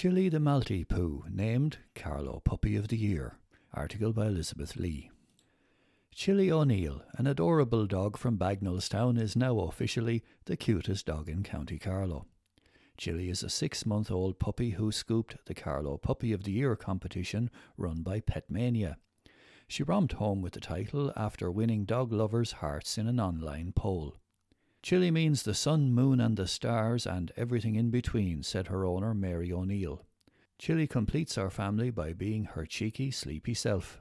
Chili the Maltipoo named Carlow Puppy of the Year. Article by Elizabeth Lee. Chili O'Neill, an adorable dog from Bagnallstown, is now officially the cutest dog in County Carlow. Chili is a six month old puppy who scooped the Carlow Puppy of the Year competition run by Petmania. She romped home with the title after winning dog lovers' hearts in an online poll. Chili means the sun, moon, and the stars, and everything in between, said her owner, Mary O'Neill. Chili completes our family by being her cheeky, sleepy self.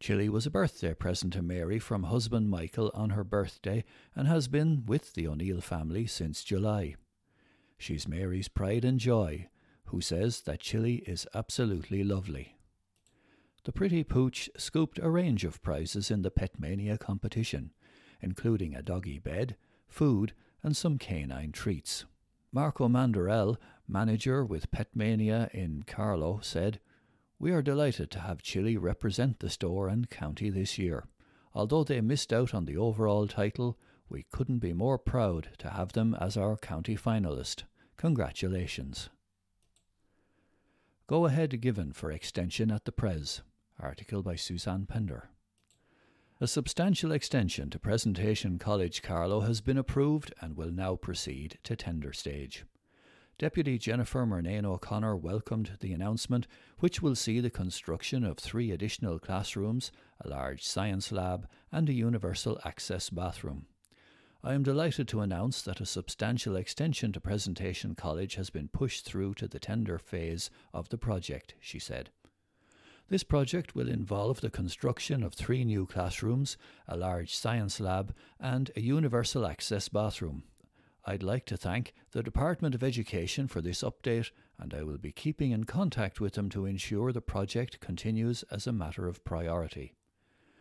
Chili was a birthday present to Mary from husband Michael on her birthday and has been with the O'Neill family since July. She's Mary's pride and joy, who says that Chili is absolutely lovely. The pretty pooch scooped a range of prizes in the Petmania competition, including a doggy bed, food, and some canine treats. Marco Mandarel, manager with Petmania in Carlow, said, We are delighted to have Chili represent the store and county this year. Although they missed out on the overall title, we couldn't be more proud to have them as our county finalist. Congratulations. Go ahead given for extension at the Pres. Article by Suzanne Pender. A substantial extension to Presentation College Carlow has been approved and will now proceed to tender stage. Deputy Jennifer Murnane O'Connor welcomed the announcement, which will see the construction of three additional classrooms, a large science lab, and a universal access bathroom. I am delighted to announce that a substantial extension to Presentation College has been pushed through to the tender phase of the project, she said. This project will involve the construction of three new classrooms, a large science lab, and a universal access bathroom. I'd like to thank the Department of Education for this update, and I will be keeping in contact with them to ensure the project continues as a matter of priority.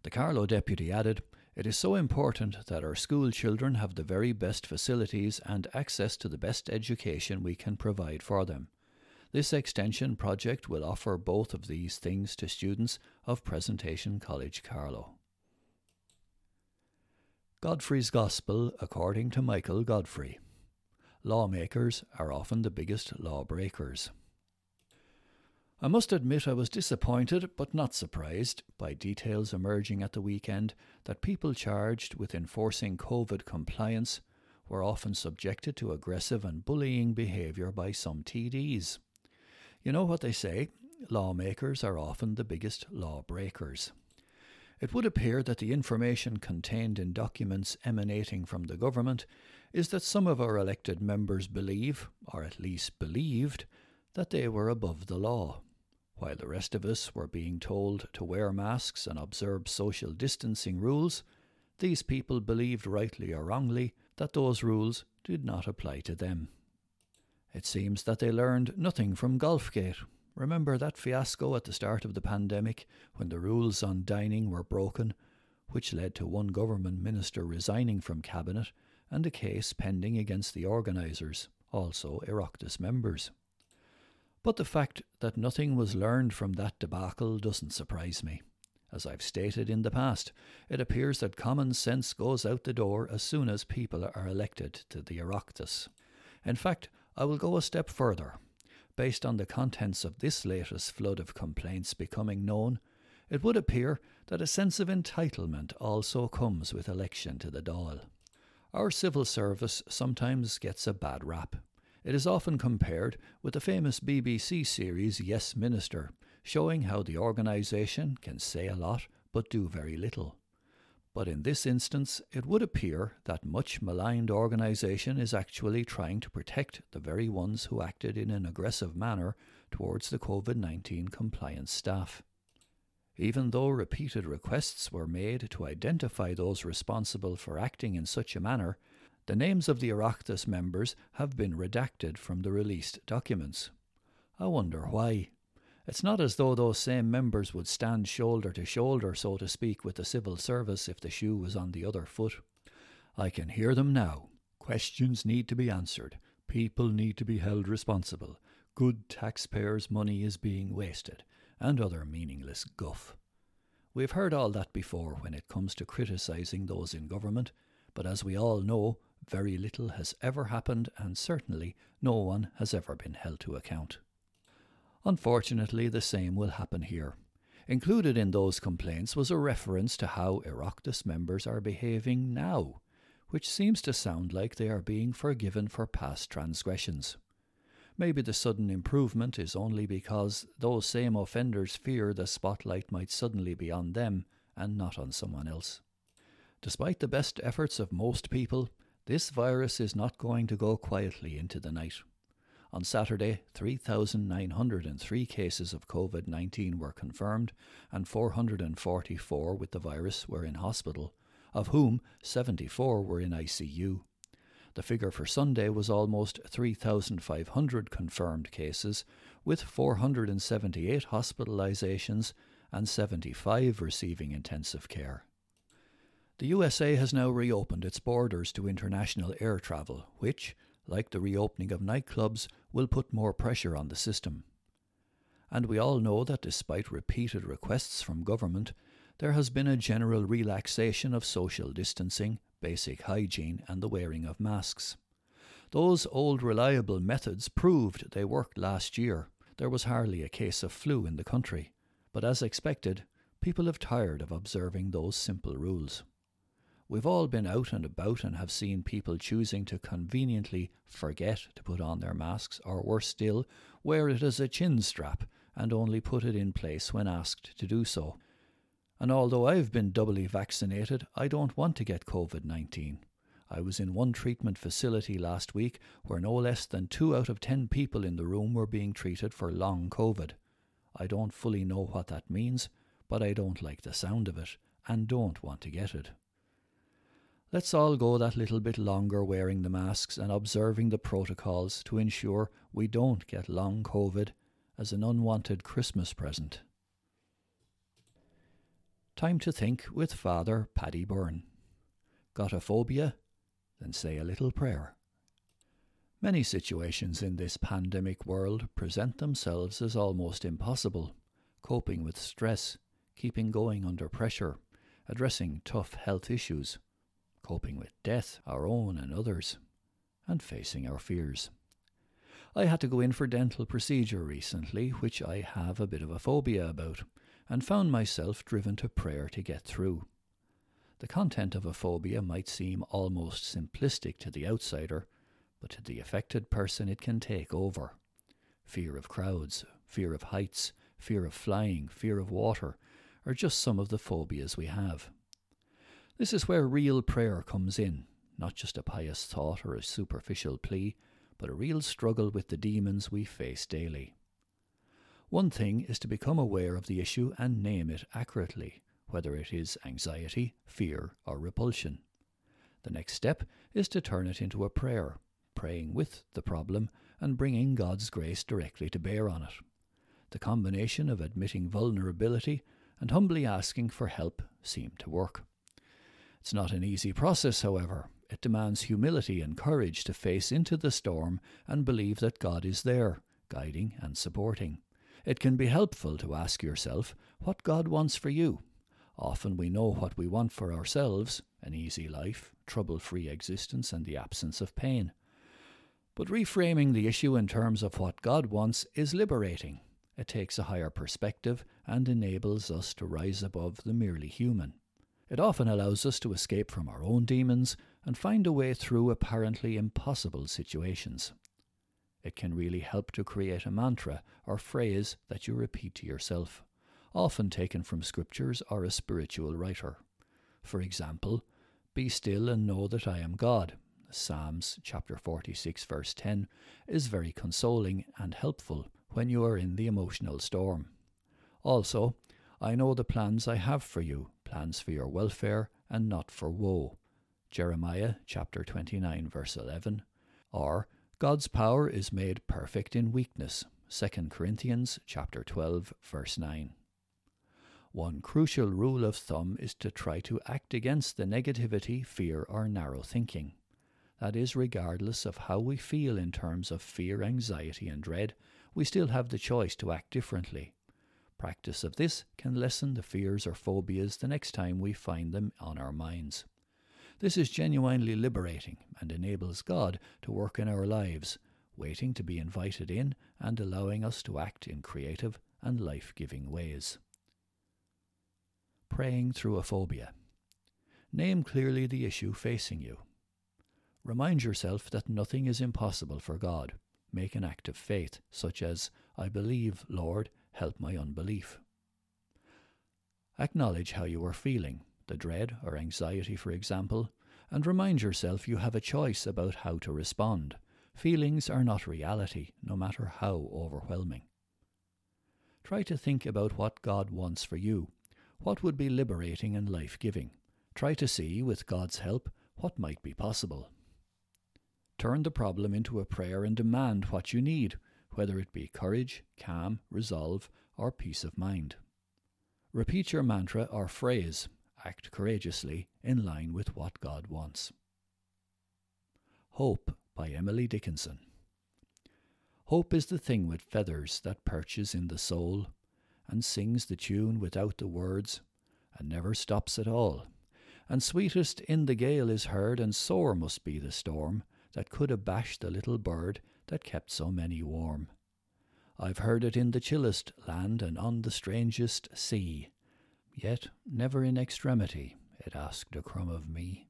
The Carlow deputy added, It is so important that our school children have the very best facilities and access to the best education we can provide for them. This extension project will offer both of these things to students of Presentation College Carlow. Godfrey's Gospel according to Michael Godfrey. Lawmakers are often the biggest lawbreakers. I must admit I was disappointed, but not surprised, by details emerging at the weekend that people charged with enforcing COVID compliance were often subjected to aggressive and bullying behaviour by some TDs. You know what they say lawmakers are often the biggest lawbreakers. It would appear that the information contained in documents emanating from the government is that some of our elected members believe, or at least believed, that they were above the law, while the rest of us were being told to wear masks and observe social distancing rules. These people believed rightly or wrongly that those rules did not apply to them. It seems that they learned nothing from Golfgate. Remember that fiasco at the start of the pandemic when the rules on dining were broken, which led to one government minister resigning from cabinet and a case pending against the organisers, also Oireachtas members. But the fact that nothing was learned from that debacle doesn't surprise me. As I've stated in the past, it appears that common sense goes out the door as soon as people are elected to the Oireachtas. In fact, I will go a step further. Based on the contents of this latest flood of complaints becoming known, it would appear that a sense of entitlement also comes with election to the Dáil. Our civil service sometimes gets a bad rap. It is often compared with the famous BBC series Yes Minister, showing how the organisation can say a lot but do very little. But in this instance, it would appear that much maligned organisation is actually trying to protect the very ones who acted in an aggressive manner towards the COVID 19 compliance staff. Even though repeated requests were made to identify those responsible for acting in such a manner, the names of the Oireachtas members have been redacted from the released documents. I wonder why. It's not as though those same members would stand shoulder to shoulder, so to speak, with the civil service if the shoe was on the other foot. I can hear them now. Questions need to be answered. People need to be held responsible. Good taxpayers' money is being wasted, and other meaningless guff. We've heard all that before when it comes to criticising those in government, but as we all know, very little has ever happened, and certainly no one has ever been held to account. Unfortunately, the same will happen here. Included in those complaints was a reference to how Oireachtas members are behaving now, which seems to sound like they are being forgiven for past transgressions. Maybe the sudden improvement is only because those same offenders fear the spotlight might suddenly be on them and not on someone else. Despite the best efforts of most people, this virus is not going to go quietly into the night. On Saturday, 3,903 cases of COVID 19 were confirmed, and 444 with the virus were in hospital, of whom 74 were in ICU. The figure for Sunday was almost 3,500 confirmed cases, with 478 hospitalizations and 75 receiving intensive care. The USA has now reopened its borders to international air travel, which, like the reopening of nightclubs, will put more pressure on the system. And we all know that despite repeated requests from government, there has been a general relaxation of social distancing, basic hygiene, and the wearing of masks. Those old reliable methods proved they worked last year. There was hardly a case of flu in the country. But as expected, people have tired of observing those simple rules. We've all been out and about and have seen people choosing to conveniently forget to put on their masks, or worse still, wear it as a chin strap and only put it in place when asked to do so. And although I've been doubly vaccinated, I don't want to get COVID 19. I was in one treatment facility last week where no less than two out of ten people in the room were being treated for long COVID. I don't fully know what that means, but I don't like the sound of it and don't want to get it. Let's all go that little bit longer wearing the masks and observing the protocols to ensure we don't get long COVID as an unwanted Christmas present. Time to think with Father Paddy Byrne. Got a phobia? Then say a little prayer. Many situations in this pandemic world present themselves as almost impossible. Coping with stress, keeping going under pressure, addressing tough health issues, coping with death, our own and others, and facing our fears. I had to go in for dental procedure recently, which I have a bit of a phobia about, and found myself driven to prayer to get through. The content of a phobia might seem almost simplistic to the outsider, but to the affected person it can take over. Fear of crowds, fear of heights, fear of flying, fear of water are just some of the phobias we have. This is where real prayer comes in, not just a pious thought or a superficial plea, but a real struggle with the demons we face daily. One thing is to become aware of the issue and name it accurately, whether it is anxiety, fear, or repulsion. The next step is to turn it into a prayer, praying with the problem and bringing God's grace directly to bear on it. The combination of admitting vulnerability and humbly asking for help seem to work. It's not an easy process, however. It demands humility and courage to face into the storm and believe that God is there, guiding and supporting. It can be helpful to ask yourself what God wants for you. Often we know what we want for ourselves an easy life, trouble free existence, and the absence of pain. But reframing the issue in terms of what God wants is liberating. It takes a higher perspective and enables us to rise above the merely human. It often allows us to escape from our own demons and find a way through apparently impossible situations. It can really help to create a mantra or phrase that you repeat to yourself, often taken from scriptures or a spiritual writer. For example, Be still and know that I am God. Psalms chapter 46 verse 10 is very consoling and helpful when you are in the emotional storm. Also, I know the plans I have for you, plans for your welfare and not for woe. Jeremiah chapter 29 verse 11 or God's power is made perfect in weakness. 2 Corinthians chapter 12 verse 9. One crucial rule of thumb is to try to act against the negativity, fear, or narrow thinking. That is, regardless of how we feel in terms of fear, anxiety, and dread, we still have the choice to act differently. Practice of this can lessen the fears or phobias the next time we find them on our minds. This is genuinely liberating and enables God to work in our lives waiting to be invited in and allowing us to act in creative and life giving ways. Praying through a phobia. Name clearly the issue facing you. Remind yourself that nothing is impossible for God. Make an act of faith, such as, I believe, Lord, help my unbelief. Acknowledge how you are feeling, the dread or anxiety, for example, and remind yourself you have a choice about how to respond. Feelings are not reality, no matter how overwhelming. Try to think about what God wants for you. What would be liberating and life giving? Try to see, with God's help, what might be possible. Turn the problem into a prayer and demand what you need, whether it be courage, calm, resolve, or peace of mind. Repeat your mantra or phrase, act courageously in line with what God wants. Hope by Emily Dickinson. Hope is the thing with feathers that perches in the soul, and sings the tune without the words, and never stops at all. And sweetest in the gale is heard, and sore must be the storm that could abash the little bird that kept so many warm. I've heard it in the chillest land and on the strangest sea, yet never in extremity it asked a crumb of me.